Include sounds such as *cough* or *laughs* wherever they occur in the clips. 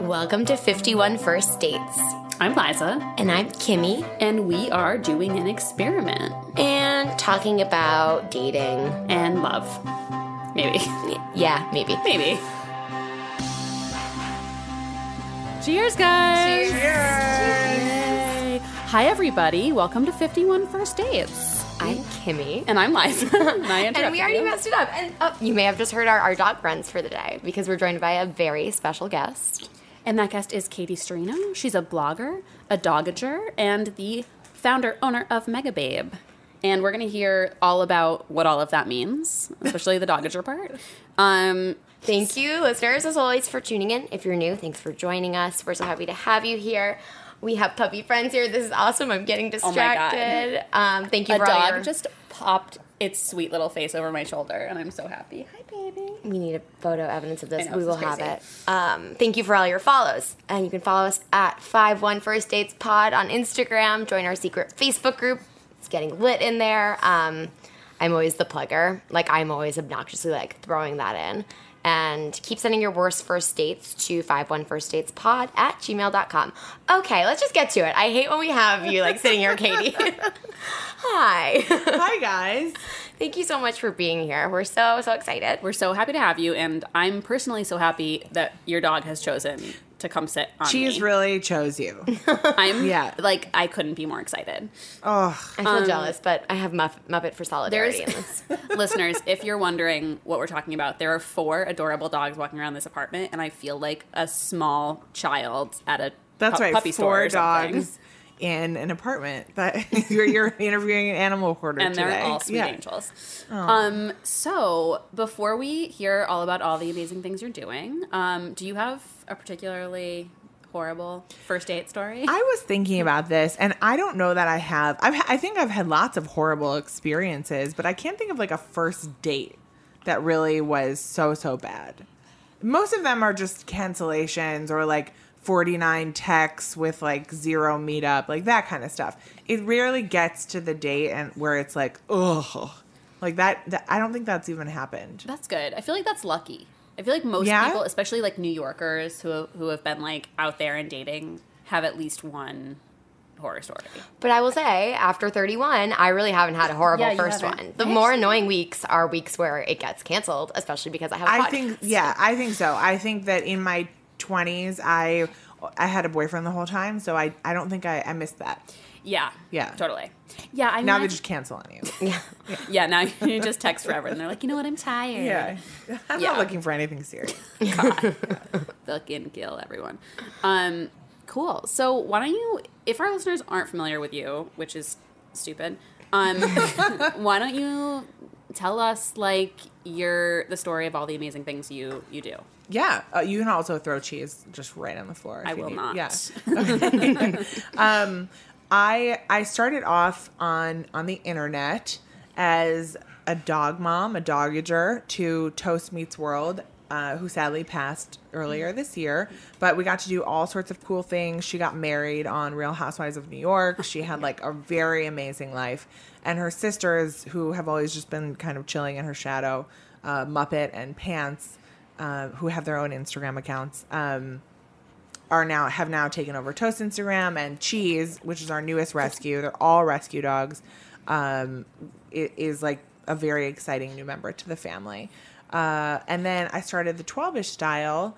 Welcome to 51 First Dates. I'm Liza, And I'm Kimmy, and we are doing an experiment and talking about dating. and love. Maybe. *laughs* Yeah, maybe. Maybe. Cheers, guys! Cheers! Hi, everybody. Welcome to 51 First Dates. I'm Kimmy. And I'm Liza. *laughs* *laughs* and, I And we already you. messed it up. And oh, you may have just heard our, our dog friends for the day because we're joined by a very special guest. And that guest is Katie Sturino. She's a blogger, a dogager, and the founder owner of Megababe. And we're going to hear all about what all of that means, especially the dogager part. *laughs* Um, Thank you, listeners, as always, for tuning in. If you're new, thanks for joining us. We're so happy to have you here. We have puppy friends here. This is awesome. I'm getting distracted. Oh my God. Um, thank you a dog your- just popped its sweet little face over my shoulder, and I'm so happy. Hi, baby. We need a photo evidence of this. Know, we will have it. Um, thank you for all your follows. And you can follow us at 51 First Dates Pod on Instagram. Join our secret Facebook group. It's getting lit in there. Um, I'm always the plugger. Like, I'm always obnoxiously like throwing that in. And keep sending your worst first dates to 51firstdatespod at gmail.com. Okay, let's just get to it. I hate when we have you like sitting here, Katie. *laughs* Hi. Hi guys. Thank you so much for being here. We're so, so excited. We're so happy to have you, and I'm personally so happy that your dog has chosen to come sit on Cheese me. really chose you. *laughs* I'm Yeah. like I couldn't be more excited. Oh, I feel jealous, but I have Muff- Muppet for solidarity in There's this. *laughs* listeners, if you're wondering what we're talking about, there are four adorable dogs walking around this apartment, and I feel like a small child at a that's pu- right. puppy store Four or something. dogs in an apartment. That *laughs* you're, you're interviewing an animal hoarder and they're all sweet Yeah. angels. Um, so before we hear all about all the amazing things you're doing, um, do you have a particularly horrible first date story? I was thinking about this, and I don't know that I have. I've, I think I've had lots of horrible experiences, but I can't think of like a first date that really was so so bad. Most of them are just cancellations or like 49 texts with like zero meetup, like that kind of stuff. It rarely gets to the date and where it's like, ugh, like that. that I don't think that's even happened. That's good. I feel like that's lucky. I feel like most Yeah? people, especially like New Yorkers who who have been like out there and dating, have at least one horror story. But I will say, after 31, I really haven't had a horrible Yeah, first haven't. one. The I more actually- annoying weeks are weeks where it gets canceled, especially because I have a I podcast. think yeah, I think so. I think that in my 20s I I had a boyfriend the whole time, so I I don't think I, I missed that. Yeah. Yeah. Totally. Yeah. I Now mean, they just cancel on you. *laughs* Yeah. yeah. Now you just text forever, and they're like, you know what? I'm tired. Yeah. I'm Yeah. not looking for anything serious. *laughs* fucking kill everyone. Um, cool. So why don't you, if our listeners aren't familiar with you, which is stupid, um, *laughs* why don't you tell us like your the story of all the amazing things you you do? Yeah, uh, you can also throw cheese just right on the floor. if I will need- not. Yeah. um, I I started off on on the internet as a dog mom, a dogager to Toast Meets World, uh, who sadly passed earlier this year. But we got to do all sorts of cool things. She got married on Real Housewives of New York. She had like a very amazing life, and her sisters, who have always just been kind of chilling in her shadow, uh, Muppet and Pants, uh, who have their own Instagram accounts. Um, are now have now taken over Toast Instagram and Cheese, which is our newest rescue. They're all rescue dogs. Um, it is like a very exciting new member to the family. Uh, and then I started the 12ish style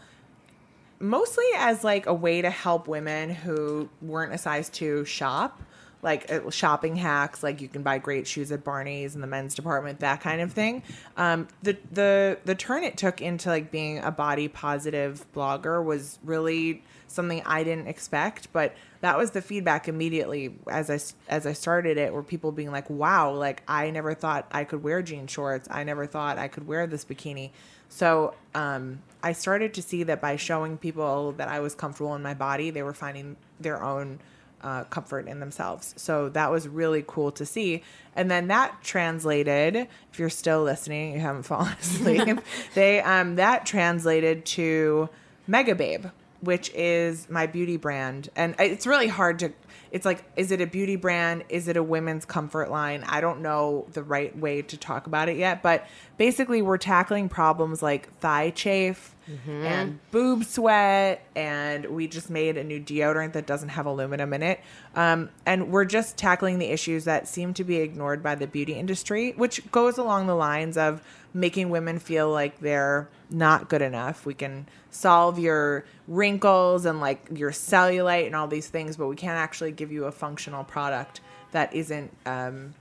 mostly as like a way to help women who weren't a size 2 shop like uh, shopping hacks like you can buy great shoes at barney's in the men's department that kind of thing. Um, the the the turn it took into like being a body positive blogger was really something i didn't expect but that was the feedback immediately as I as i started it where people being like wow like i never thought i could wear jean shorts. I never thought i could wear this bikini. So um, I started to see that by showing people that I was comfortable in my body, they were finding their own uh, comfort in themselves. So that was really cool to see. And then that translated, if you're still listening, you haven't *laughs* fallen asleep, *laughs* they um, that translated to Mega Babe, which is my beauty brand. And it's really hard to it's like is it a beauty brand is it a women's comfort line i don't know the right way to talk about it yet but basically we're tackling problems like thigh chafe and boob sweat and we just made a new deodorant that doesn't have aluminum in it um, and we're just tackling the issues that seem to be ignored by the beauty industry which goes along the lines of making women feel like they're not good enough. We can solve your wrinkles and like your cellulite and all these things, but we can't actually give you a functional product that isn't um,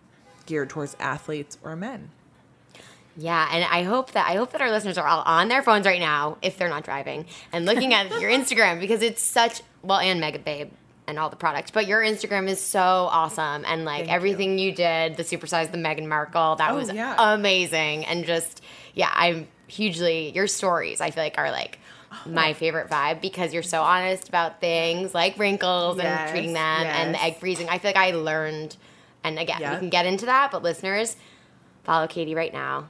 geared towards athletes or men. Yeah, and I hope that I hope that our listeners are all on their phones right now if they're not driving and looking at your Instagram *laughs* because it's such well and Mega Babe and all the products, but your Instagram is so awesome and like Thank everything you. did, the supersize the Meghan Markle, that Oh, was yeah. amazing and just yeah, I'm hugely your stories I feel like are like oh, my favorite vibe because you're so honest about things like wrinkles Yes, and treating them and the egg freezing. I feel like I learned and again, Yeah. we can get into that, but listeners, follow Katie right now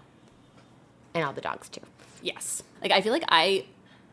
and all the dogs too. Yes. Like I feel like I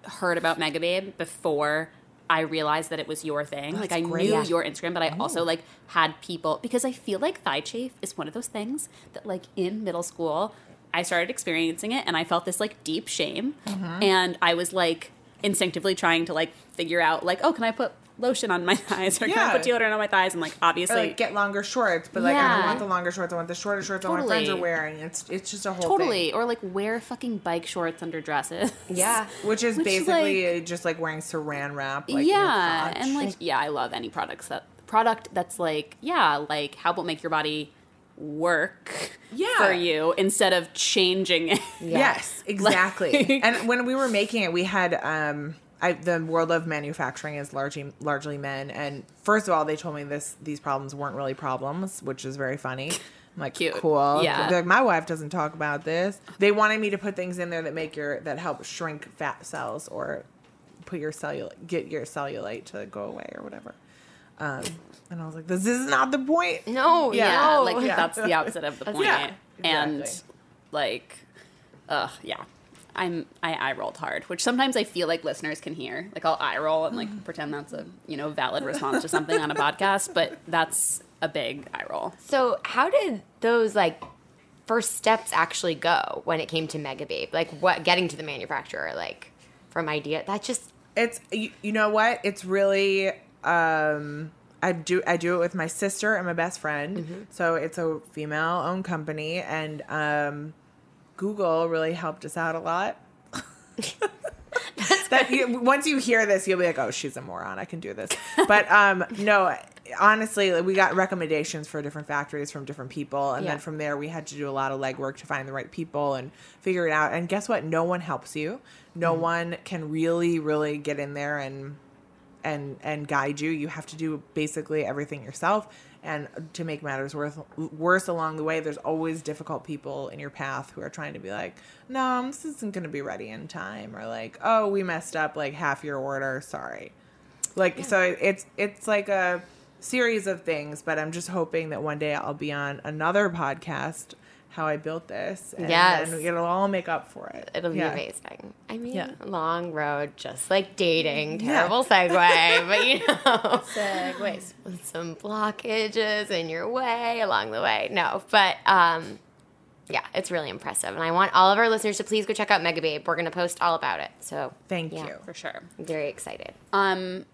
heard about Megababe before I realized that it was your thing. like I great. knew Yeah. your Instagram, but I also like had people because I feel like thigh chafe is one of those things that like in middle school I started experiencing it and I felt this like deep shame Mm-hmm. and I was like instinctively trying to like figure out like oh can I put lotion on my *laughs* thighs or can I put deodorant on my thighs and like Or obviously like get longer shorts, but like I don't want the longer shorts. I want the shorter shorts. All my friends are wearing. It's it's just a whole totally thing. or like wear fucking bike shorts under dresses. Yeah. *laughs* Which is Which, basically just like wearing Saran wrap. Like yeah, and like yeah, I love any products that product that's like yeah, like how about make your body work Yeah. for you instead of changing it. Yes, *laughs* exactly. Like- and when we were making it, we had um, I, the world of manufacturing is largely largely men. And first of all, they told me this these problems weren't really problems, which is very funny. I'm like, Cute. cool. Yeah. They're like, my wife doesn't talk about this. They wanted me to put things in there that make your that help shrink fat cells or put your cellulite get your cellulite to go away or whatever. Um, and I was like, this is not the point. No, Yeah, no. like Yeah. that's the opposite of the *laughs* point. Yeah, And like uh yeah. I'm I eye rolled hard, which sometimes I feel like listeners can hear. Like I'll eye roll and like pretend that's a you know valid response to something on a podcast, but that's a big eye roll. So how did those like first steps actually go when it came to Mega Babe? Like what getting to the manufacturer, like from idea that just It's you, you know what? It's really um I do I do it with my sister and my best friend. So it's a female owned company and um Google really helped us out a lot. *laughs* that you, once you hear this, you'll be like, "Oh, she's a moron. I can do this." But um, no, honestly, we got recommendations for different factories from different people, and Yeah. then from there, we had to do a lot of legwork to find the right people and figure it out. And guess what? No one helps you. No one can really, really get in there and and and guide you. You have to do basically everything yourself. And to make matters worse, worse along the way, there's always difficult people in your path who are trying to be like, "No, this isn't going to be ready in time," or like, "Oh, we messed up like half your order. Sorry." Like so, it's it's like a series of things. But I'm just hoping that one day I'll be on another podcast how I built this. And Yes. then it'll all make up for it. it'll be Yeah. amazing. I mean, Yeah. long road, just like dating. Yeah. Terrible segue, but you *laughs* know, Segways. with some blockages in your way along the way. No, but um, yeah, it's really impressive, and I want all of our listeners to please go check out Mega Babe. We're gonna post all about it. So Thank yeah, you. For sure. I'm very excited. Um,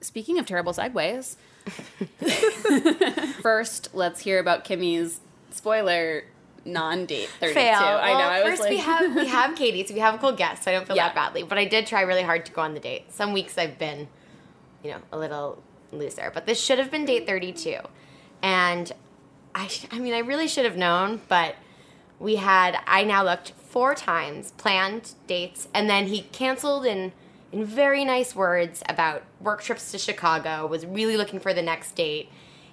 speaking of terrible segues, *laughs* *laughs* first let's hear about Kimmy's spoiler non-date thirty-two. fail. I know. Well, I was first like, we have we *laughs* have Katie, so we have a cool guest. So I don't feel Yeah. that badly, but I did try really hard to go on the date. Some weeks I've been, you know, a little looser, but this should have been date thirty-two, and I sh- I mean I really should have known, but we had I now looked four times planned dates, and then he canceled in in very nice words about work trips to Chicago. Was really looking for the next date.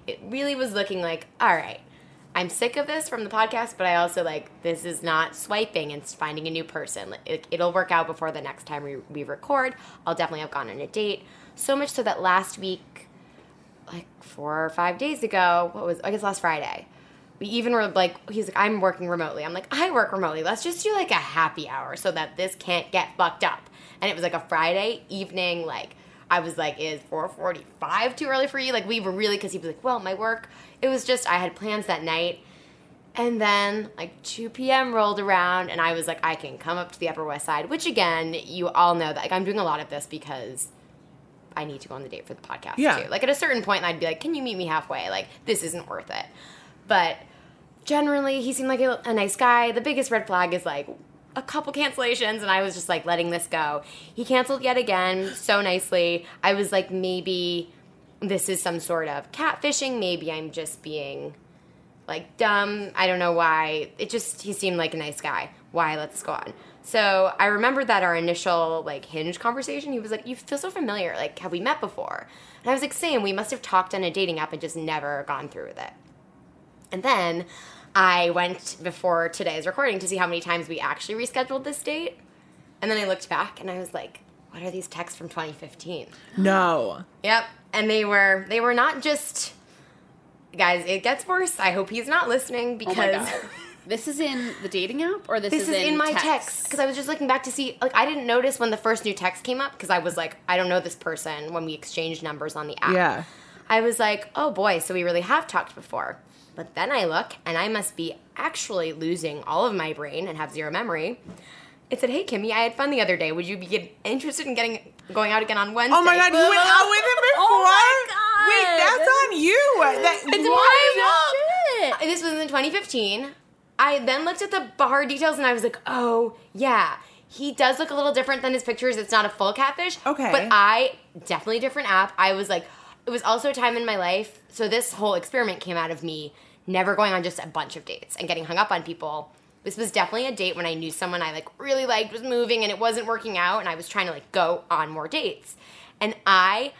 It really was looking like all right. I'm sick of this from the podcast, but I also like this is not swiping and finding a new person. It, it'll work out before the next time we, we record. I'll definitely have gone on a date. So much so that last week, like four or five days ago, what was I guess last Friday, we even were like, he's like, I'm working remotely. I'm like, I work remotely. Let's just do like a happy hour so that this can't get fucked up. And it was like a Friday evening, like I was like, is 4:45 too early for you? Like we were really because he was like, well, my work. It was just I had plans that night. And then like 2 p.m. rolled around, and I was like, I can come up to the Upper West Side, which again, you all know that like I'm doing a lot of this because I need to go on the date for the podcast Yeah. too. Like at a certain point, I'd be like, can you meet me halfway? Like this isn't worth it. But generally, he seemed like a, a nice guy. The biggest red flag is like a couple cancellations, and I was just like letting this go. He canceled yet again so nicely. I was like, maybe this is some sort of catfishing. Maybe I'm just being like dumb. I don't know why. It just he seemed like a nice guy. Why? Let's go on. So I remember that our initial like hinge conversation, he was like, "You feel so familiar. Like, have we met before?" And I was like, "Same. We must have talked on a dating app and just never gone through with it." And then I went before today's recording to see how many times we actually rescheduled this date. And then I looked back and I was like, "What are these texts from 2015?" No. Yep. And they were they were not just guys, it gets worse. I hope he's not listening Oh my because god. *laughs* This is in the dating app, or this, this is, is in my text? text because I was just looking back to see like I didn't notice when the first new text came up because I was like I don't know this person when we exchanged numbers on the app. Yeah. I was like, "Oh boy, so we really have talked before." But then I look and I must be actually losing all of my brain and have zero memory. It said, "Hey Kimmy, I had fun the other day. Would you be interested in getting going out again on Wednesday?" Oh my god, you went out with him before? *laughs* Oh my God. Wait, that's on you. That, It's fault. Shit. This was in 2015. I then looked at the bar details and I was like, oh, yeah. He does look a little different than his pictures. It's not a full catfish. Okay. But I, definitely different app. I was like, it was also a time in my life. So this whole experiment came out of me never going on just a bunch of dates and getting hung up on people. This was definitely a date when I knew someone I like really liked was moving and it wasn't working out and I was trying to like go on more dates. And I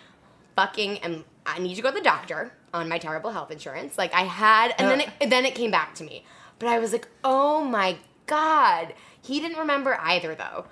fucking am I need to go to the doctor on my terrible health insurance. Like I had and then it then it came back to me. But I was like, "Oh my god." He didn't remember either though.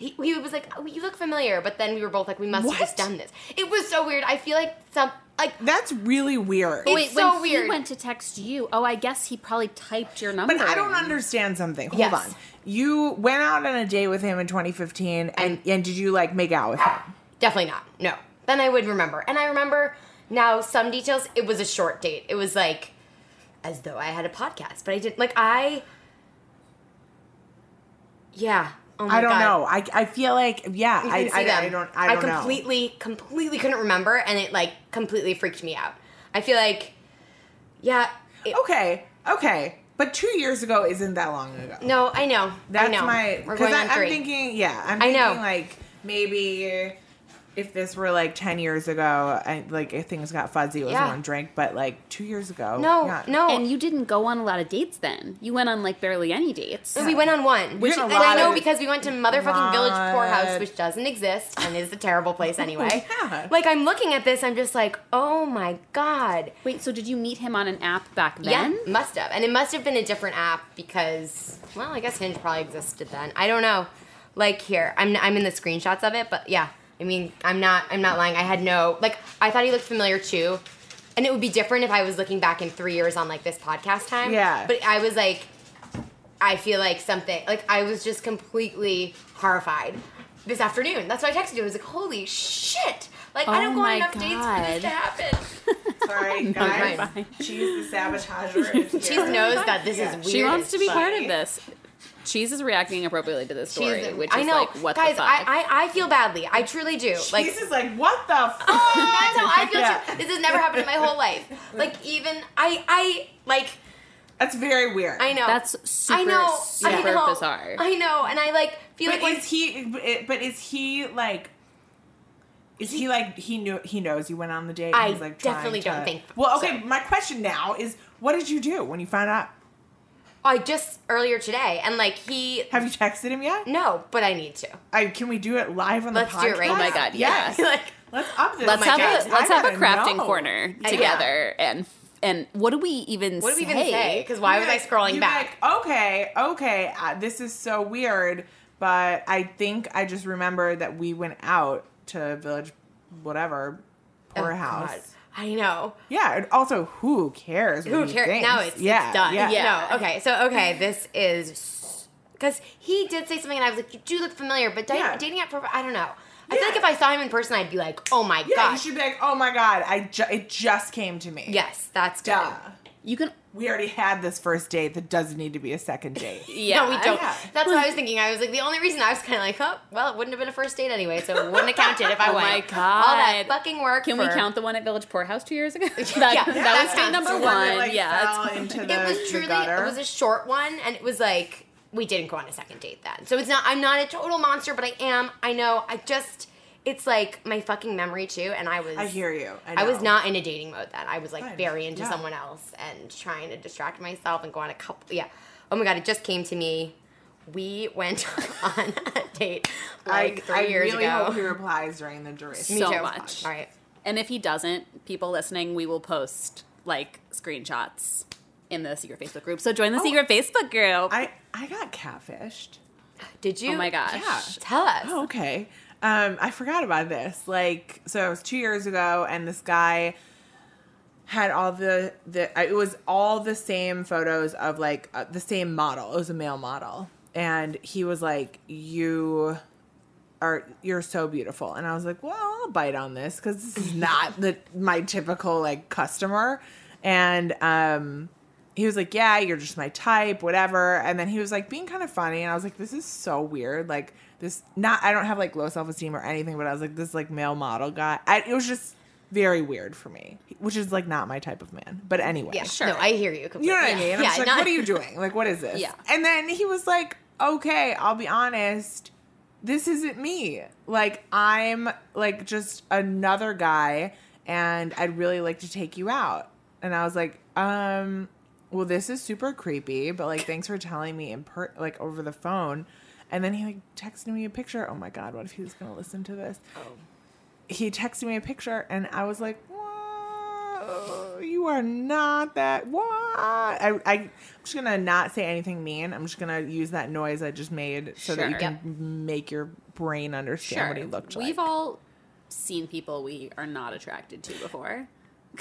He, he was like, oh, "You look familiar," but then we were both like, "We must have just done this." It was so weird. I feel like some like That's really weird. It's Wait, so when weird. he went to text you, oh, I guess he probably typed your number. But I don't understand something. Hold Yes. on. You went out on a date with him in 2015, and, and did you like make out with him? Definitely not. No. Then I would remember. And I remember now some details. It was a short date. It was like as though I had a podcast, but I didn't like I Yeah. Oh I don't God. know. I, I feel like yeah. I, I. I don't I don't know. I completely, completely couldn't remember, and it like completely freaked me out. I feel like, yeah. it- Okay, okay, but two years ago isn't that long ago. No, I know. That's I know. my because I'm thinking. Yeah, I'm I know. like maybe if this were like ten years ago, I, like if things got fuzzy, it was Yeah. one drink. But like two years ago, no, yeah. no. And you didn't go on a lot of dates then. You went on like barely any dates. we went on one, which had and I know of- because we went to motherfucking Village. Pourhouse, which doesn't exist and is a terrible place *laughs* oh, anyway. yeah. Like I'm looking at this, I'm just like, oh my god. Wait, so did you meet him on an app back then? Yeah, must have, and it must have been a different app because, well, I guess Hinge probably existed then. I don't know. Like here, I'm I'm in the screenshots of it, but yeah, I mean, I'm not I'm not lying. I had no like I thought he looked familiar too, and it would be different if I was looking back in three years on like this podcast time. Yeah. but I was like, I feel like something like I was just completely horrified this afternoon. That's why I texted you. I was like, holy shit! Like I Oh don't go on my enough dates for this to happen. *laughs* Sorry, *laughs* No, guys. you're. She's the sabotager. is *laughs* She knows that this is weird. She wants to be as part of this. Cheese is reacting appropriately to this story, She's- which I is know, like, what guys. the fuck? I, I I feel badly. I truly do. Like She's just like, what the *laughs* oh, fuck? that's how I feel. Yeah. too. This has never happened in my whole life. Like even I I like That's very weird. I know That's super, I know super I know, bizarre. I know, and I like feel But like is he? But but is he like? Is he like he knew he knows you went on the date? and I he's like trying definitely don't think Well, okay. so. My question now is, what did you do when you found out? I just earlier today, and like he Have you texted him yet? no, but I need to. I, can we do it live on Let's the podcast? do it right Oh my. God, Yes. yeah. like Let's up this. let's my have guys. a let's I have a crafting know. corner I- together and and what do we even what do we say? even say? Because why was I You'd be scrolling like- you'd back? Like, okay, okay, uh, this is so weird, but I think I just remembered that we went out to Village, whatever, Oh, house. God. I know. Yeah, and also, who cares? Who cares? thinks? Now it's, yeah, it's done. Yeah, Yeah. No, okay. So okay, this is because he did say something, and I was like, "You do look familiar," but dating, Yeah. dating app, provi- I don't know. I feel like if I saw him in person, I'd be like, oh my Yeah, god. you should be like, oh my god, I ju- it just came to me. yes, that's good. Duh. You can. We already had this first date that doesn't need to be a second date. *laughs* Yeah, no, we don't. Yeah. That's what I was thinking. I was like, the only reason I was kind of like, oh, well, it wouldn't have been a first date anyway, so it wouldn't have counted if I *laughs* Oh went. my All that God. fucking work. Can we count the one at Village Pourhouse two years ago? *laughs* that, Yeah, that that was date number one. one like, yeah, fell into the, it was the truly gutter. it was a short one and it was like we didn't go on a second date then so it's not i'm not a total monster but i am i know i just it's like my fucking memory too and i was I hear you. I, I was not in a dating mode then i was like Fine. very into Yeah. someone else and trying to distract myself and go on a couple yeah oh my god it just came to me we went *laughs* on a date like I, three I years really ago hope he replies during the duration. Me so too. much. all right And if he doesn't, people listening, we will post like screenshots in the secret Facebook group. So join the oh. secret Facebook group. I I got catfished. did you oh my gosh. Yeah. tell us Oh, okay. Um, I forgot about this. Like, so it was two years ago, and this guy had all the the. It was all the same photos of like uh, the same model. It was a male model, and he was like, "You are you're so beautiful," and I was like, "Well, I'll bite on this because this is not the my typical like customer," and um he was like, "Yeah, you're just my type, whatever." And then he was like being kind of funny, and I was like, "This is so weird." Like this, not I don't have like low self esteem or anything, but I was like, "This like male model guy." I, it was just very weird for me, which is like not my type of man. But anyway, yeah Sure. no i hear you completely. you know what I mean? I'm yeah, just like, not- what are you doing? Like, what is *laughs* this? Yeah. And then he was like, okay, I'll be honest. This isn't me. Like, I'm like just another guy, and I'd really like to take you out. And I was like, um, well, this is super creepy, but like, thanks for telling me in per like over the phone. And then he like texted me a picture. Oh my god, what if he was gonna listen to this? Oh. he texted me a picture and I was like, "What? You are not that. What? I, I, I'm just gonna not say anything mean. I'm just gonna use that noise I just made so that you Sure. can make your brain understand what he looked like. We've all seen people we are not attracted to before.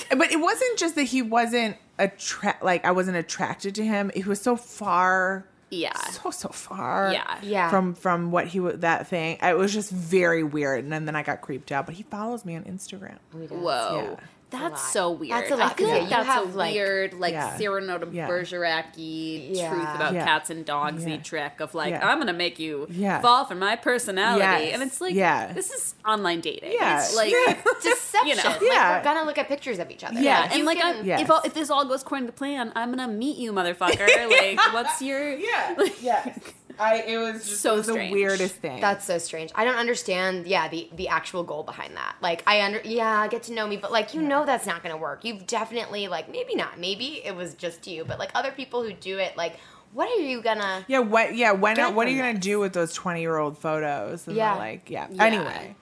But it wasn't just that he wasn't attract. Like I wasn't attracted to him. He was so far. Yeah. So so far. Yeah. Yeah. From from what he was that thing. It was just very weird. And then, then I got creeped out. But he follows me on Instagram. Oh, he does. Whoa. Yeah. That's a lot. so weird. That's a lot, I feel 'cause, like yeah, you that's have, a like- weird, like Yeah. Cyrano de Yeah. Bergerac-y Yeah. truth about Yeah. cats and dogs Yeah. trick of like, Yeah. I'm gonna make you Yeah. fall for my personality. Yes. And it's like, Yeah. this is online dating. Yeah. It's like, Yeah. *laughs* deception. You know. Like Yeah. we're gonna look at pictures of each other. Yeah. If and you like, can- I'm, Yes. if, all, if this all goes according to plan, I'm gonna meet you, motherfucker. *laughs* like, what's your. Yeah. *laughs* yeah. I it was just So the strange. weirdest thing. That's so strange. I don't understand. Yeah, the the actual goal behind that. Like, I under yeah, get to know me, but like you know that's not gonna work. You've definitely like maybe not. Maybe it was just you, but like other people who do it, like what are you gonna? yeah. What? Yeah. When? Get What are from you gonna this. do with those twenty year old photos? And Yeah. yeah. Like yeah. Yeah. Anyway.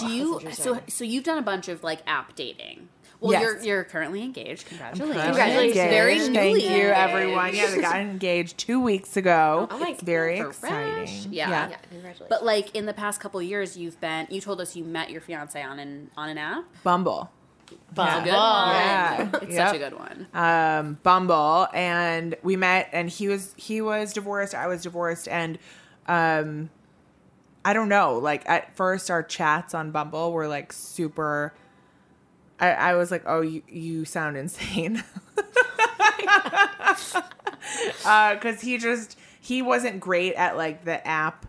Do you so so you've done a bunch of like app dating? Well, Yes. you're you're currently engaged. Congratulations! Congratulations. Engaged. Very Thank newly you, everyone. Yeah, they got *laughs* engaged two weeks ago. Oh my it's very God. exciting. Fresh. Yeah. Yeah, congratulations. But like in the past couple years, you've been. You told us you met your fiance on an on an app. Bumble. Bumble. Yeah. It's Yep. such a good one. um, Bumble, and we met, and he was he was divorced, I was divorced, and um, I don't know. Like at first, our chats on Bumble were like super. I, I was like, "Oh, you you sound insane," *laughs* because he just he wasn't great at like the app.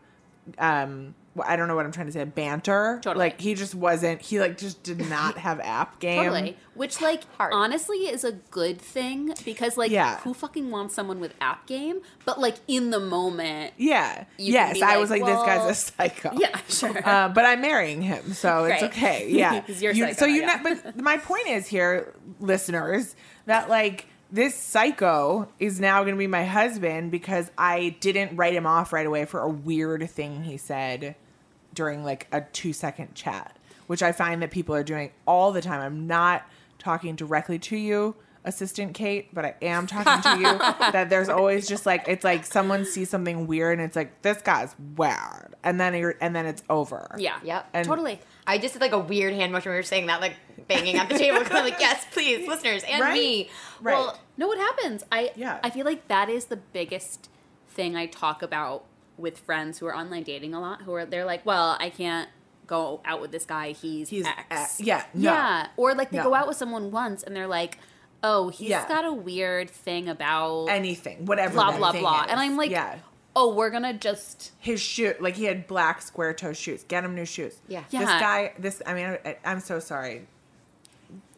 Um, I don't know what I'm trying to say. Banter. Totally. Like he just wasn't. He like just did not *laughs* have app game. Totally. Which like Hard. honestly is a good thing because like Yeah. who fucking wants someone with app game? But like in the moment, Yeah. Yes, I like, was like, well- this guy's a psycho. *laughs* yeah, sure. Uh, but I'm marrying him, so it's okay. Yeah. *laughs* you're You- psycho, so you yeah. know, but my point is here, listeners, that like this psycho is now going to be my husband because I didn't write him off right away for a weird thing he said during like a two second chat, which I find that people are doing all the time. I'm not talking directly to you. Assistant Kate, but I am talking to you. *laughs* that there's always just like it's like someone sees something weird and it's like this guy's weird, and then you're and then it's over. yeah. Yep. And- totally. I just did like a weird hand motion when we were saying that, like banging at the table. *laughs* Like, yes, please, listeners and Right. me. Right. Well, No, what happens? I Yeah. I feel like that is the biggest thing I talk about with friends who are online dating a lot. Who are they're like, well, I can't go out with this guy, he's, He's X. X. Yeah, no. Yeah. Or like they No. go out with someone once and they're like, oh, he's Yeah. got a weird thing about anything, whatever. blah blah blah. is. And I'm like, yeah. oh, we're gonna just his shoe like he had black square toe shoes get him new shoes Yeah. this guy this i mean I, i'm so sorry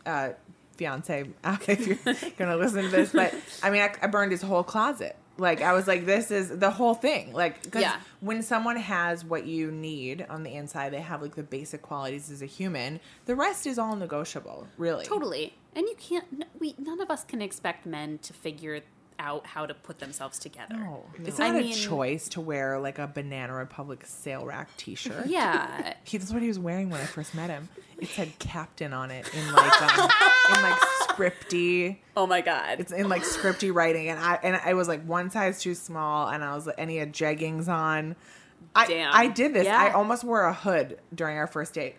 uh fiance *laughs* if you're gonna listen to this but i mean I, I burned his whole closet like i was like this is the whole thing like 'cause Yeah. when someone has what you need on the inside they have like the basic qualities as a human the rest is all negotiable really totally. And you can't. We none of us can expect men to figure out how to put themselves together. no, it's I not a mean- choice to wear like a banana republic sale rack t-shirt Yeah. *laughs* He, that's what he was wearing when I first met him. It said captain on it in like um, in like scripty. *laughs* oh my god. It's in like scripty writing, and I and I was like one size too small, and I was and he had jeggings on. I Damn. I did this. Yeah. I almost wore a hood during our first date.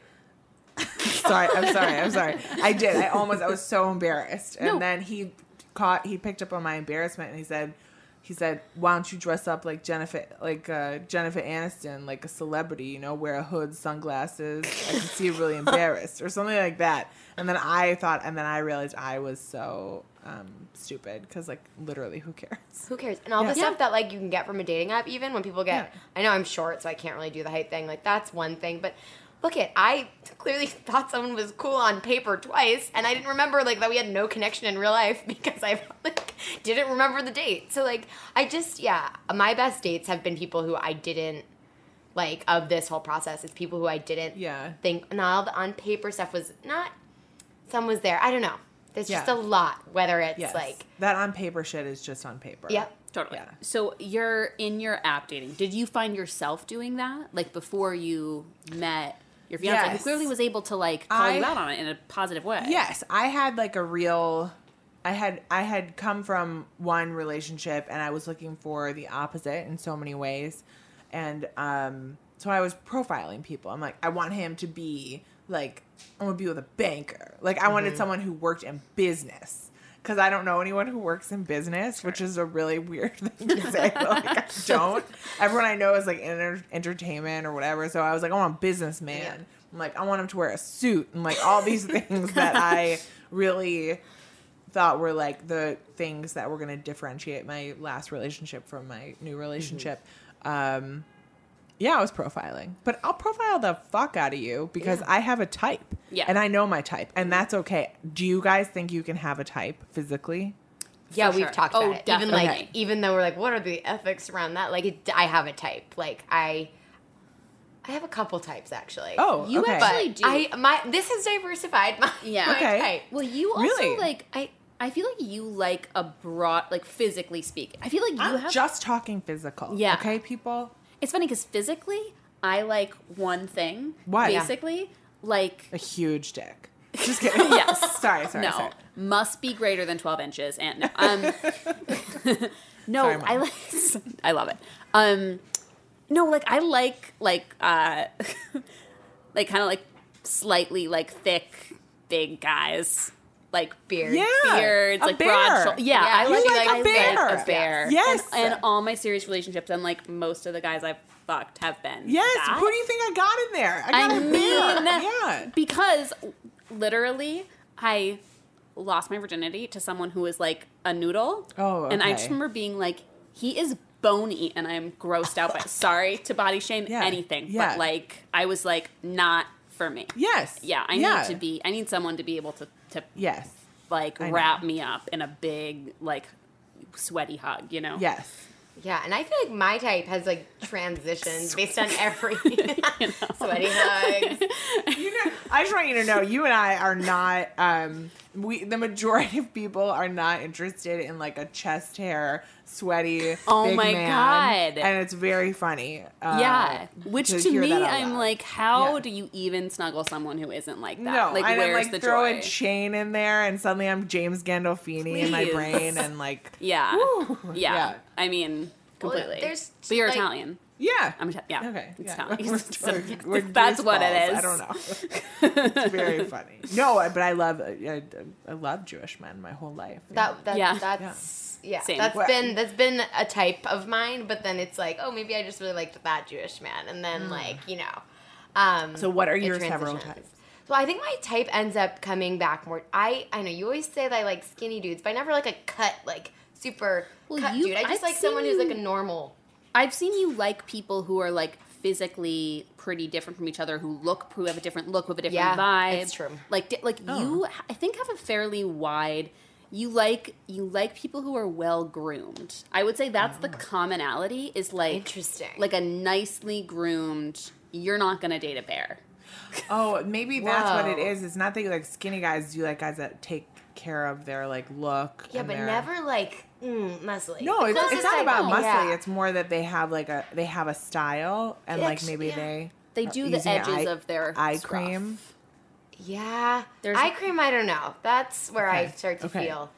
*laughs* sorry, I'm sorry, I'm sorry. I did. I almost. I was so embarrassed, and No. then he caught. He picked up on my embarrassment, and he said. He said, "Why don't you dress up like Jennifer, like uh, Jennifer Aniston, like a celebrity? You know, wear a hood, sunglasses. I can see you really *laughs* embarrassed, or something like that." And then I thought, and then I realized I was so um, stupid because, like, literally, who cares? Who cares? And all Yeah. the stuff that like you can get from a dating app, even when people get. Yeah. I know I'm short, so I can't really do the height thing. Like that's one thing, but look at I clearly *laughs* thought someone was cool on paper twice, and I didn't remember like that we had no connection in real life *laughs* because I like didn't remember the date. So like I just yeah, my best dates have been people who I didn't like of this whole process is people who I didn't Yeah. think no all the on paper stuff was not some was there. I don't know. There's just a lot. Whether it's Yes, like that on paper shit is just on paper. Yep. Totally. Yeah. So you're in your app dating. Did you find yourself doing that? Like before you met your fiance, who clearly was able to like call you out on it in a positive way. Yes, I had like a real. I had I had come from one relationship and I was looking for the opposite in so many ways, and um, so I was profiling people. I'm like, I want him to be like, I want to be with a banker. Like, I wanted someone who worked in business. Because I don't know anyone who works in business, which is a really weird *laughs* thing to *laughs* say. like, I don't. Everyone I know is like in enter- entertainment or whatever. So I was like, I want a businessman. Yeah. I'm like, I want him to wear a suit and like all these *laughs* things that I really thought were like the things that were going to differentiate my last relationship from my new relationship. Um, yeah, I was profiling, but I'll profile the fuck out of you because Yeah. I have a type. Yeah. And I know my type, and that's okay. Do you guys think you can have a type physically? Yeah, For we've sure. talked Oh, about it. Even like, definitely. even though we're like, what are the ethics around that? Like, it, I have a type. Like, I, I have a couple types actually. Oh, You okay. actually but do. I my this has diversified my Yeah. my Okay. type. Well, you also Really? like I. I feel like you like a broad, like physically speaking. I feel like you I'm have. just talking physical. Yeah. Okay, people. It's funny because physically, I like one thing. What? Yeah. Basically, like A huge dick. Just *laughs* kidding. Yes. *laughs* sorry. Sorry. no, Sorry. must be greater than twelve inches. And no, um, *laughs* no, Sorry, I like. I love it. Um, no, like I like like uh, like kind of like slightly like thick, big guys, like Beard. Yeah. beards, a like bear. broad. Shoulders. Yeah, Yeah, I you like, like a I bear. Like a bear. Yes. and, and all my serious relationships and like most of the guys I've fucked have been. Yes. that. Who do you think I got in there? I got I a mean, bear. Yeah. because literally, I lost my virginity to someone who was like a noodle. Oh, and I just remember being like, he is bony, and I'm grossed out by. Sorry to body shame *laughs* Yeah. anything, Yeah. but like, I was like, not for me. Yes. Yeah, I Yeah. need to be. I need someone to be able to to Yes. like I know. wrap me up in a big like sweaty hug. You know. Yes. Yeah, and I feel like my type has like transitioned *laughs* based on every *laughs* *laughs* sweaty hugs. You know, I just want you to know, you and I are not. Um, we the majority of people are not interested in like a chest hair, sweaty. Oh big my man, God. And it's very funny. Uh, Yeah, which to, hear me, I'm loud. like, how Yeah. do you even snuggle someone who isn't like that? No, like, I'm where's like the throw joy? a chain in there, and suddenly I'm James Gandolfini in my brain, and like, yeah. Woo. yeah, Yeah. I mean, Well, completely. there's, but you're like- Italian. Yeah, I'm Ita- yeah. Okay. It's yeah. Italian. *laughs* We're- So, we're- yes, we're that's what it balls. is. I don't know. *laughs* it's very funny. No, but I love I, I love Jewish men my whole life. That, that Yeah. that's yeah. Same. That's Well- been that's been a type of mine, but then it's like, oh, maybe I just really liked that Jewish man, and Mm. then like you know, Um, So what are your several transitions. types? So I think my type ends up coming back more. I I know you always say that I like skinny dudes, but I never like a cut like super Well, cut you- dude. I just I've like someone who's like a normal. I've seen you like people who are like physically pretty different from each other, who look, who have a different look, who have a different Yeah, vibe. it's true. Like, di- like Oh. you, I think have a fairly wide. You like you like people who are well groomed. I would say that's the oh. commonality. Is like Interesting. like a nicely groomed. You're not gonna date a bear. Oh, maybe that's what it is. It's not that you like skinny guys. You like guys that take care of their like look. Yeah, but their- never like mm, muscly. No, it's, it's not I about know- muscly. yeah. It's more that they have like a they have a style and like maybe yeah. they They do the edges eye- of their eye scruff. cream. Yeah. There's- eye cream, I don't know. That's where I start to okay. feel.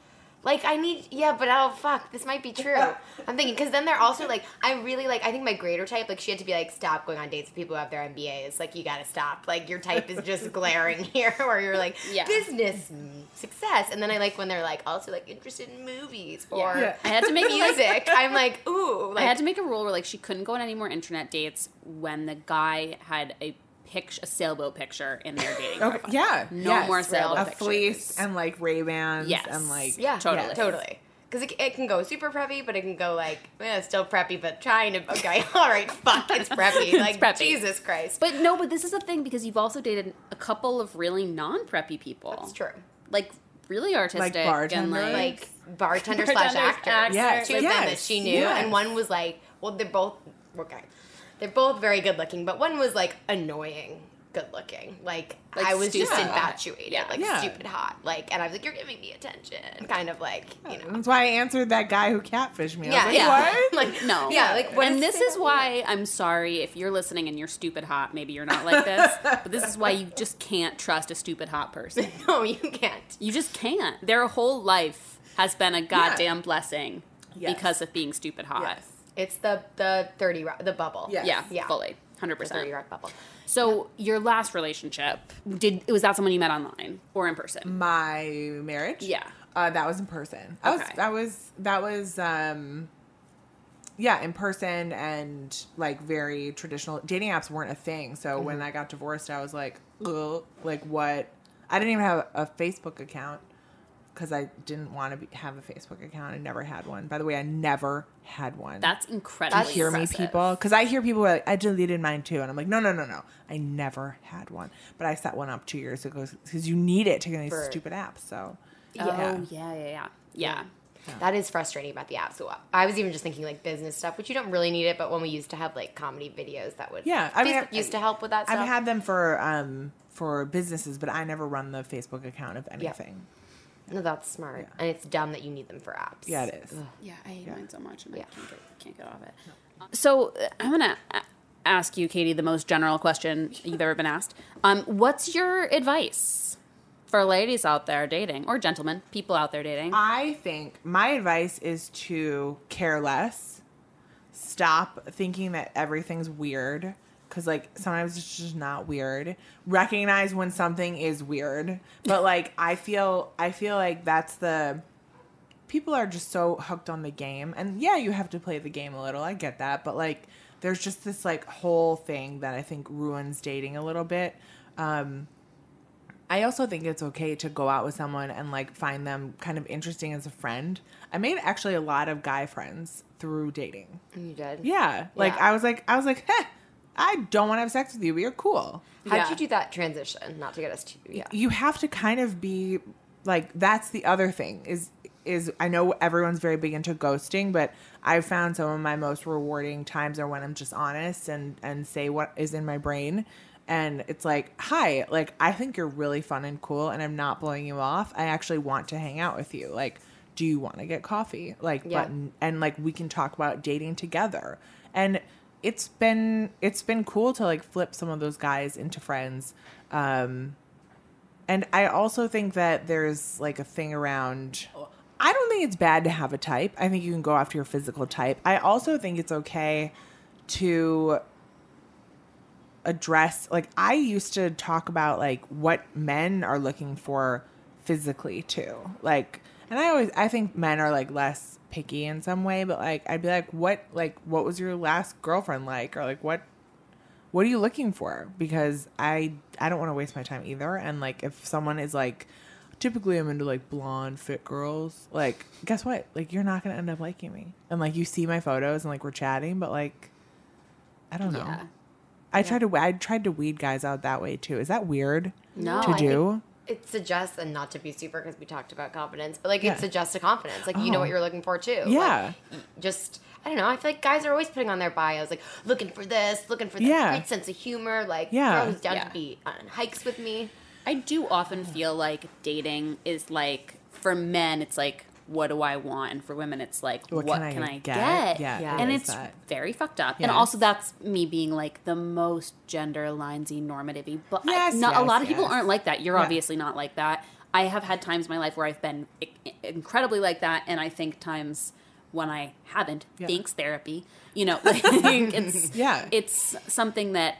Like I need, yeah, but oh fuck, this might be true. *laughs* I'm thinking because then they're also like, I really like. I think my greater type, like she had to be like, stop going on dates with people who have their MBAs. Like you gotta stop. Like your type is just *laughs* glaring here, where you're like, Yeah. business success, and then I like when they're like also like interested in movies or Yeah. I had to make music. music. I'm like, ooh, I had to make a rule where like she couldn't go on any more internet dates when the guy had a picture, a sailboat picture in their dating Okay, profile. yeah, No yes. more sailboat a pictures. fleece and like Ray Bans Yes. and like yeah, Totally. totally, totally. Because it, it can go super preppy, but it can go like, eh, still preppy, but trying to. Okay, *laughs* all right, fuck, it's preppy. *laughs* Like preppy. Jesus Christ. But no, but this is a thing because you've also dated a couple of really non-preppy people. That's true. Like really artistic and bartenders? like, *laughs* Like bartender slash actor. actors, Yes, two of them that she knew, yes. and one was like, well, they're both okay. They're both very good looking, but one was like annoying good looking. Like, Like I was just stupid hot. infatuated, Yeah. like Yeah. stupid hot. Like, and I was like, you're giving me attention, kind of like you know. That's why I answered that guy who catfished me. I Yeah, was like, yeah. What? *laughs* like no, yeah, like what and this is why I'm sorry if you're listening and you're stupid hot. Maybe you're not like this, but this is why you just can't trust a stupid hot person. *laughs* No, you can't. You just can't. Their whole life has been a goddamn blessing Yes. because of being stupid hot. Yes. It's the the thirty rock, the bubble. Yes. Yeah, Yeah. fully, hundred percent. thirty rock bubble. So your last relationship did was that someone you met online or in person? My marriage. Yeah. Uh, that was in person. That was Okay. that was that was um yeah, in person and like very traditional dating apps weren't a thing. So when I got divorced, I was like, Ugh, like what? I didn't even have a Facebook account because I didn't want to be, have a Facebook account. I never had one. By the way, I never had one. That's incredibly you hear me, people? Because I hear people are like, I deleted mine too, and I'm like, no, no, no, no. I never had one, but I set one up two years ago because you need it to get these For- stupid apps. So Oh yeah, yeah, yeah, yeah. That is frustrating about the app. So I was even just thinking like business stuff, which you don't really need it, but when we used to have like comedy videos, that would Yeah, I mean, Facebook I- used to help with that stuff. I've had them for um for businesses, but I never run the Facebook account of anything. No, that's smart, and it's dumb that you need them for apps. Yeah, it is. Yeah, I hate mine so much, and Yeah. I can't get, can't get off it. So uh, I'm gonna ask you, Katie, the most general question you've ever been asked. Um, what's your advice for ladies out there dating, or gentlemen, people out there dating? I think my advice is to care less. Stop thinking that everything's weird because like sometimes it's just not weird. Recognize when something is weird, but like I feel I feel like that's the people are just so hooked on the game and yeah you have to play the game a little i get that but like there's just this like whole thing that i think ruins dating a little bit um i also think it's okay to go out with someone and like find them kind of interesting as a friend i made actually a lot of guy friends through dating you did. yeah like Yeah. i was like i was like *laughs* heh, i don't want to have sex with you but you're cool How Yeah. did you do that transition? Not to get us too. Yeah. you have to kind of be like that's the other thing is is I know everyone's very big into ghosting, but I've found some of my most rewarding times are when I'm just honest and and say what is in my brain. And it's like, hi, like I think you're really fun and cool, and I'm not blowing you off. I actually want to hang out with you. Like, do you want to get coffee? Like, Yeah. but and like we can talk about dating together. And it's been it's been cool to like flip some of those guys into friends. Um, and I also think that there's like a thing around. I don't think it's bad to have a type. I think you can go after your physical type. I also think it's okay to address like I used to talk about like what men are looking for physically too. Like and I always I think men are like less picky in some way, but like I'd be like what like what was your last girlfriend like or like what what are you looking for? Because I I don't want to waste my time either. And like if someone is like typically I'm into like blonde fit girls, like guess what? Like you're not gonna end up liking me. And like you see my photos and like we're chatting, but like I don't know. Yeah. I tried to I tried to weed guys out that way too. Is that weird No, to do? It suggests, and not to be super because we talked about confidence, but like Yeah. it suggests a confidence. Like you know Oh. what you're looking for too. Like, Yeah. just I don't know. I feel like guys are always putting on their bios like looking for this, looking for that Yeah. great sense of humor. Like Yeah. girl who's down Yeah. to be on hikes with me. I do often feel like dating is like for men, it's like what do I want, and for women, it's like what, can, I, get? Yeah, Yeah. and it's that. very fucked up. And also, that's me being like the most gender linesy normative. But I- Yes, not, a lot of people aren't like that. You're Yeah. obviously not like that. I have had times in my life where I've been i- incredibly like that, and I think times when I haven't. Yeah. Thanks therapy. You know, *laughs* like it's Yeah. it's something that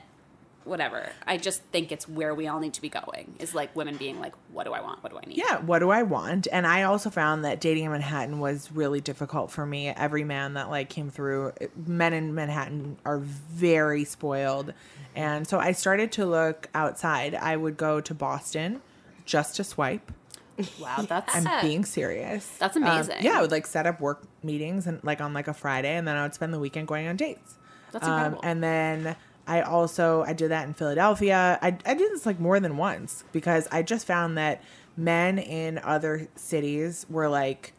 whatever. I just think it's where we all need to be going. Is like women being like, what do I want? What do I need? Yeah, what do I want? And I also found that dating in Manhattan was really difficult for me. Every man that like came through, men in Manhattan are very spoiled. And so I started to look outside. I would go to Boston just to swipe. Wow, that's *laughs* I'm being serious. That's Um, amazing. yeah, I would like set up work meetings and like on like a Friday, and then I would spend the weekend going on dates. That's Um, incredible. and then I also I did that in Philadelphia. I I did this like more than once because I just found that men in other cities were like,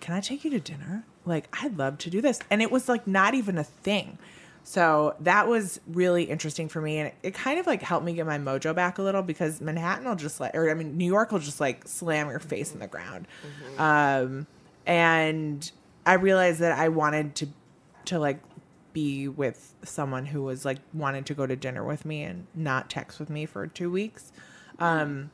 "Can I take you to dinner?" Like, I'd love to do this, and it was like not even a thing. So that was really interesting for me, and it, it kind of like helped me get my mojo back a little because Manhattan will just like, or I mean, New York will just like slam your face in the ground. Um, and I realized that I wanted to to like be with someone who was like wanted to go to dinner with me and not text with me for two weeks. Um,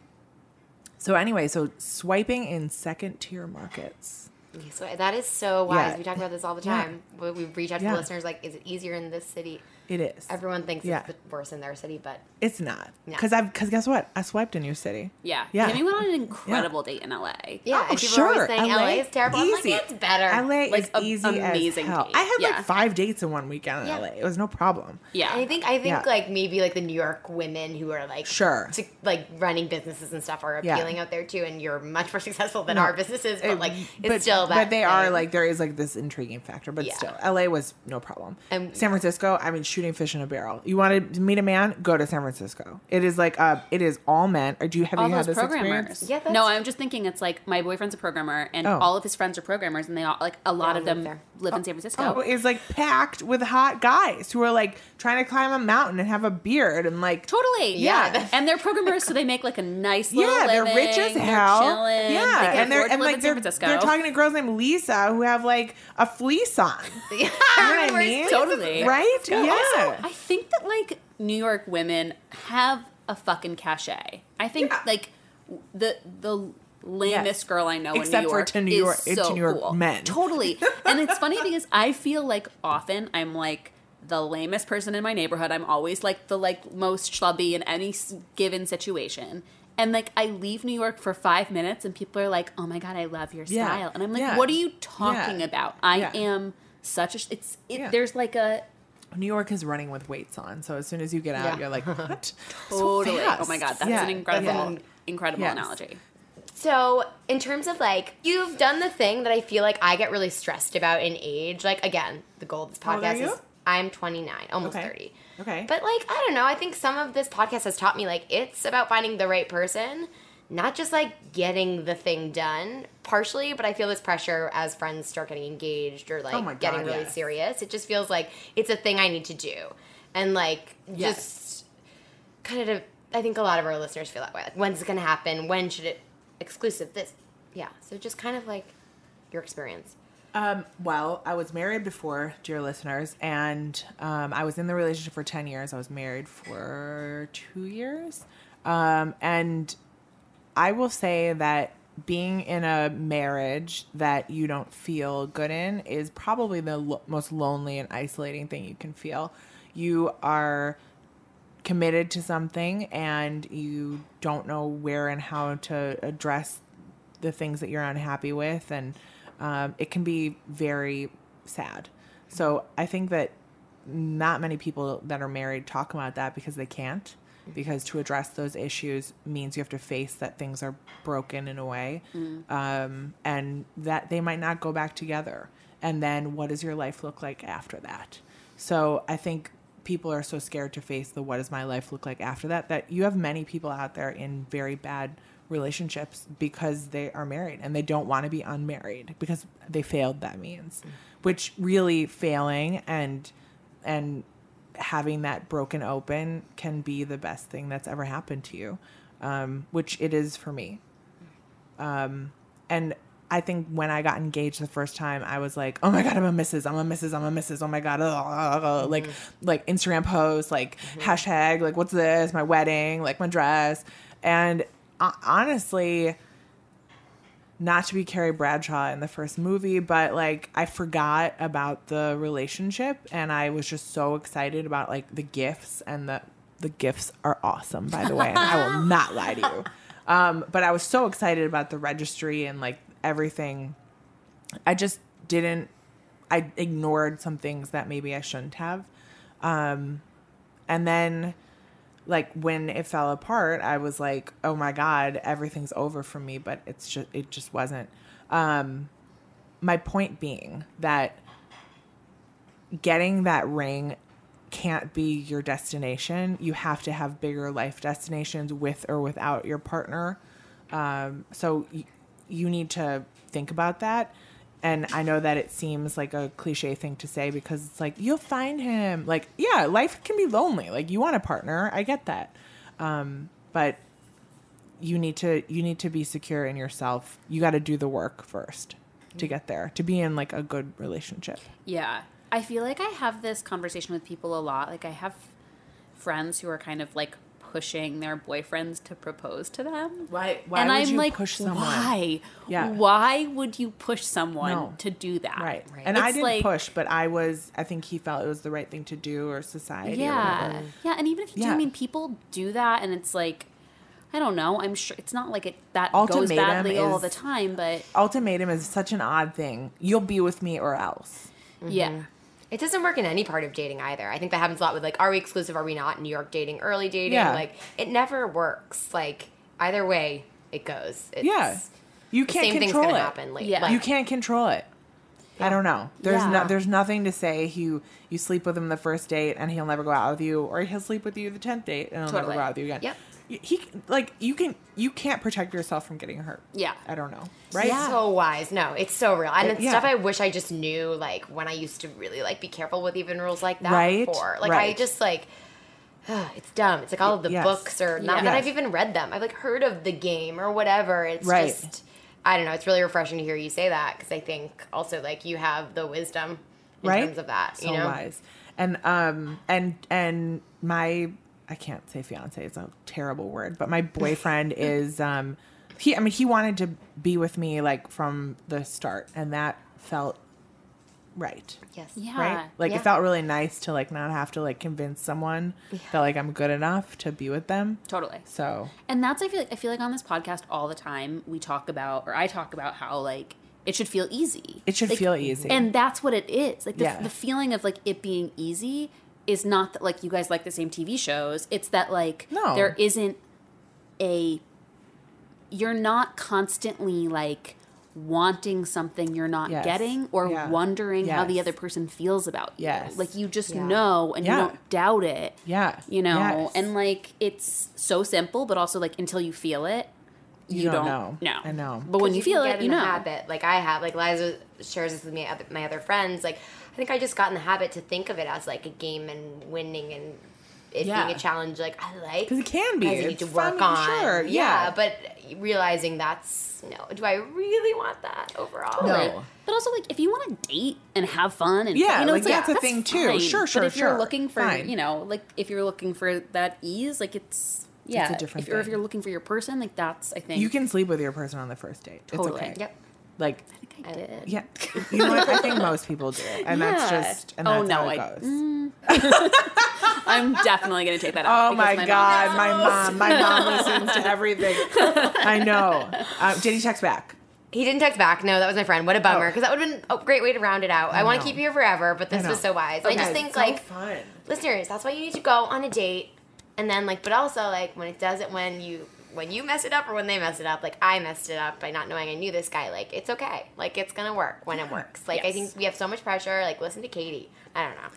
so anyway, so swiping in second tier markets. So that is so wise. Yeah. We talk about this all the time. We we reach out to Yeah. the listeners like, is it easier in this city? It is. Everyone thinks Yeah. it's the worst in their city, but It's not Yeah. because I've because guess what? I swiped in your city. yeah. Yeah. Timmy went on an incredible date in LA. yeah, Oh, and people are always saying LA, is terrible. I'm Easy. like, it's better. LA Like, is a- easy amazing as hell. date. I had Yeah. like five dates in one weekend in Yeah. LA. It was no problem. Yeah. And I think I think Yeah. like maybe like the New York women who are like Sure. to, like running businesses and stuff are Yeah. appealing out there too, and you're much more *laughs* successful than No. our mm. businesses, but It- like it's but, still that. but they are like there is like this intriguing factor but Yeah. still la was no problem And- san francisco i mean shooting fish in a barrel you want to meet a man go to san francisco it is like uh it is all men or do you have all you had this programmers. experience Yeah, that's- no, I'm just thinking it's like my boyfriend's a programmer and Oh. all of his friends are programmers and they all like a lot all of them there. live in San Francisco. Oh, it's like packed with hot guys who are like trying to climb a mountain and have a beard and like Totally. Yeah, Yeah. and they're programmers, so they make like a nice little yeah, they're living. rich as They're hell. chilling. Yeah, They and they're and like they're San Francisco. they're talking to girls named Lisa who have like a fleece on. Yeah, *laughs* You know what I mean? Totally. Right? Yeah. Also, I think that like New York women have a fucking cachet. I think Yeah. like the the lamest Yes. girl I know Except in New for York to New is York- so to New York cool. men. Totally. *laughs* and it's funny because I feel like often I'm like the lamest person in my neighborhood. I'm always like the like most schlubby in any given situation. And like I leave New York for five minutes, and people are like, "Oh my god, I love your Yeah. style," and I'm like, Yeah. "What are you talking Yeah. about? I Yeah. am such a. sh- It's it, Yeah. there's like a New York is running with weights on, so as soon as you get out, Yeah. you're like, what? *laughs* Totally. So oh my god, that's Yeah. an incredible, Yeah. incredible Yes. analogy. So, in terms of like, you've done the thing that I feel like I get really stressed about in age. Like, again, the goal of this How are podcast you? is I'm 29, almost Okay. 30. Okay. But, like, I don't know. I think some of this podcast has taught me, like, it's about finding the right person, not just like getting the thing done, partially, but I feel this pressure as friends start getting engaged or like Oh God, getting really yes. serious. It just feels like it's a thing I need to do. And, like, Yes. just kind of I think a lot of our listeners feel that way. Like when's it gonna happen? When should it exclusive this? Yeah. So just kind of like your experience. Um, well, I was married before, dear listeners, and um, I was in the relationship for 10 years. I was married for two years. Um, and I will say that being in a marriage that you don't feel good in is probably the lo- most lonely and isolating thing you can feel. You are committed to something and you don't know where and how to address the things that you're unhappy with and um, it can be very sad so i think that not many people that are married talk about that because they can't. Because to address those issues means you have to face that things are broken in a way, um, and that they might not go back together. And then, what does your life look like after that? So, I think people are so scared to face the what does my life look like after that that you have many people out there in very bad relationships because they are married and they don't want to be unmarried because they failed that means which really failing and and having that broken open can be the best thing that's ever happened to you um, which it is for me um, and I think when I got engaged the first time, I was like, "Oh my god, I'm a Mrs. I'm a Mrs. I'm a Mrs. Oh my god!" ugh, ugh, ugh," like like Instagram posts, like hashtag, like what's this? My wedding, like my dress, and uh, honestly, not to be Carrie Bradshaw in the first movie, but like I forgot about the relationship, and I was just so excited about like the gifts and the the gifts are awesome, by the way, and I will *laughs* not lie to you. Um, but I was so excited about the registry and like everything. I just didn't. I ignored some things that maybe I shouldn't have. Um, and then, like when it fell apart, I was like, "Oh my god, everything's over for me." But it's just it just wasn't. Um, my point being that getting that ring can't be your destination. You have to have bigger life destinations with or without your partner. Um, so y- you need to think about that. And I know that it seems like a cliche thing to say because it's like, you'll find him. Like, yeah, life can be lonely. Like, you want a partner. I get that. Um, but you need to you need to be secure in yourself. You got to do the work first to get there. To be in like a good relationship. Yeah. I feel like I have this conversation with people a lot. Like I have friends who are kind of like pushing their boyfriends to propose to them. Why? Why and would I'm you like, push someone? why? Yeah. Why would you push someone No. to do that? Right. Right. And I didn't like- push, but I was. I think he felt it was the right thing to do, or society. Yeah. whatever. Yeah. And even if you do, I mean, people do that, and it's like, I don't know. I'm sure it's not like it that Ultimatum goes badly all the time, but Ultimatum is such an odd thing. You'll be with me or else. yeah. Mm-hmm. It doesn't work in any part of dating either. I think that happens a lot with like, are we exclusive? Are we not? New York dating, early dating. Yeah. Like, it never works. Like, either way, it goes. It's, Yeah. You can't same thing's control gonna it. happen. Like, Yeah. like, you can't control it. I don't know. There's Yeah. no, there's nothing to say. You you sleep with him the first date and he'll never go out with you, or he'll sleep with you the tenth date and he'll Totally. never go out with you again. Yep. He like you can you can't protect yourself from getting hurt. Yeah. I don't know. Right. It's so wise. No, it's so real. And it's Yeah. stuff I wish I just knew, like, when I used to really, like, be careful with even rules like that Right, before. Like, I just, like, *sighs* it's dumb. It's like all of the Yes. books, or not Yeah. that I've even read them. I've, like, heard of the game or whatever. It's Right. just, I don't know. It's really refreshing to hear you say that because I think also, like, you have the wisdom in right terms of that, so you know? wise and um and and my i can't say fiance it's a terrible word but my *laughs* boyfriend is um he i mean he wanted to be with me like from the start and that felt right Yes. Yeah. right like Yeah. it felt really nice to like not have to like convince someone that like i'm good enough to be with them Totally. so And that's I feel like I feel like on this podcast all the time we talk about or I talk about how like it should feel easy. it should Like, feel easy And that's what it is. Like the, Yeah. the feeling of like it being easy is not that like you guys like the same TV shows. It's that like No. there isn't a you're not constantly like wanting something you're not Yes. getting or Yeah. wondering how the other person feels about you. Yes. Like you just Yeah. know and Yeah. you don't doubt it. yeah You know, Yes. and like it's so simple, but also like until you feel it, you, You don't don't, know. I know. But when you, feel it, you in know. the habit, like I have, like Liza shares this with me, my other friends. Like I think I just got in the habit to think of it as like a game and winning and it Yeah. being a challenge. Like I like because it can be. I need It's to work fun, on. sure, yeah. yeah. but realizing that's no. Do I really want that overall? No. Right. But also, like, if you want to date and have fun, and Yeah, you know, like, it's like that's a thing, too. fine. Sure, sure, But if you're looking for, Fine. you know, like if you're looking for that ease, like it's yeah, it's a different if, or if you're looking for your person, like that's I think you can sleep with your person on the first date Totally. it's okay Yep. Like I think I did. Yeah, you know what? I think most people do, *laughs* and that's just and Oh, that's no, how it I- goes. *laughs* I'm definitely gonna take that out. Oh my, because god, my mom, my mom *laughs* listens to everything. I know. Uh, did he text back? He didn't text back. No, that was my friend. What a bummer. Oh. Because that would have been a great way to round it out. I, want to keep you here forever, but this was so wise. I just think so like fun. listeners, that's why you need to go on a date, and then like, but also like when it does it when you when you mess it up or when they mess it up. Like I messed it up by not knowing I knew this guy. Like it's okay. Like it's gonna work when it works. Like I think we have so much pressure. Like listen to Katie. I don't know.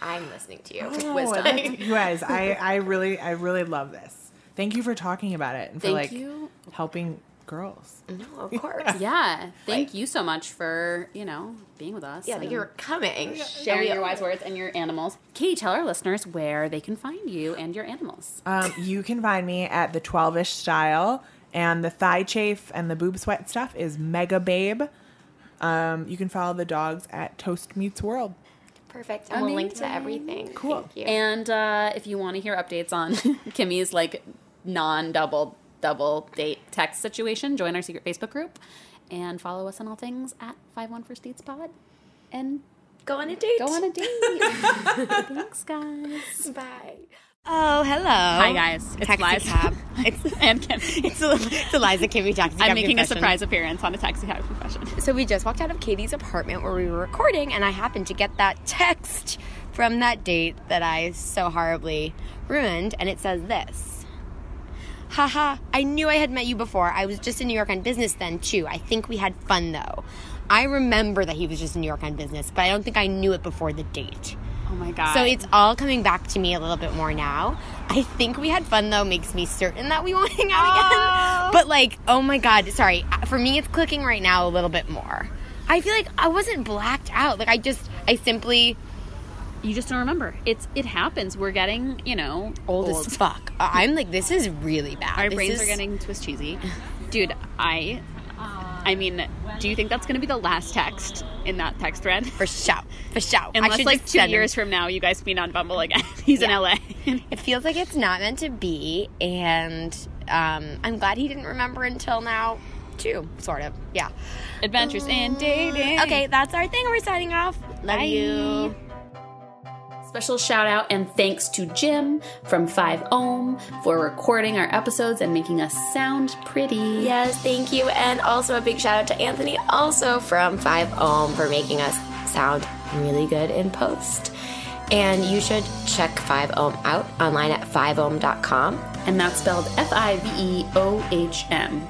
I'm listening to you. Oh, *laughs* wisdom. you guys, I, *laughs* I really, I really love this. Thank you for talking about it and for Thank like you. helping girls. no, of *laughs* course. Yeah. Thank Like- you so much for, you know, being with us. Yeah, like you're coming. sharing your wise words and your animals. Katie, tell our listeners where they can find you and your animals. Um, you can find me at the 12ish style, and the thigh chafe and the boob sweat stuff is Megababe. Um, you can follow the dogs at Toast Meets World. Perfect. And we'll link to everything. Cool. Thank you. And uh, if you want to hear updates on *laughs* Kimmy's like non double double date text situation, join our secret Facebook group and follow us on all things at 51 First Dates Pod. And go on a date. go on a date. *laughs* Thanks, guys. Bye. Oh, hello. Hi, guys. It's Taxi Liza. cab. It's *laughs* and Kim. it's, it's Eliza Kimmy Taxi I'm making a surprise appearance on a taxi cab confession. So we just walked out of Katie's apartment where we were recording, and I happened to get that text from that date that I so horribly ruined, and it says this. Haha, I knew I had met you before. I was just in New York on business then, too. I think we had fun, though. I remember that he was just in New York on business, but I don't think I knew it before the date. Oh my god. So it's all coming back to me a little bit more now. I think we had fun though makes me certain that we won't hang out again. Oh. But like, oh my god, sorry. For me it's clicking right now a little bit more. I feel like I wasn't blacked out. Like I just I simply you just don't remember. It's it happens. We're getting, you know, old, as fuck. I'm like this is really bad. Our This brains is- are getting twist cheesy. Dude, I I mean, do you think that's going to be the last text in that text thread? for show. For. I Unless should like two him- years from now you guys meet on Bumble again. *laughs* He's Yeah. in LA. It feels like it's not meant to be and um, I'm glad he didn't remember until now too, sort of. Yeah. Adventures in dating. Okay, that's our thing. We're signing off. Love Bye. you. Special shout out and thanks to Jim from 5 Ohm for recording our episodes and making us sound pretty. Yes, thank you. And also a big shout out to Anthony, also from 5 Ohm, for making us sound really good in post. And you should check 5 Ohm out online at 5ohm.com. And that's spelled F I V E O H M.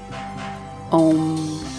Ohm.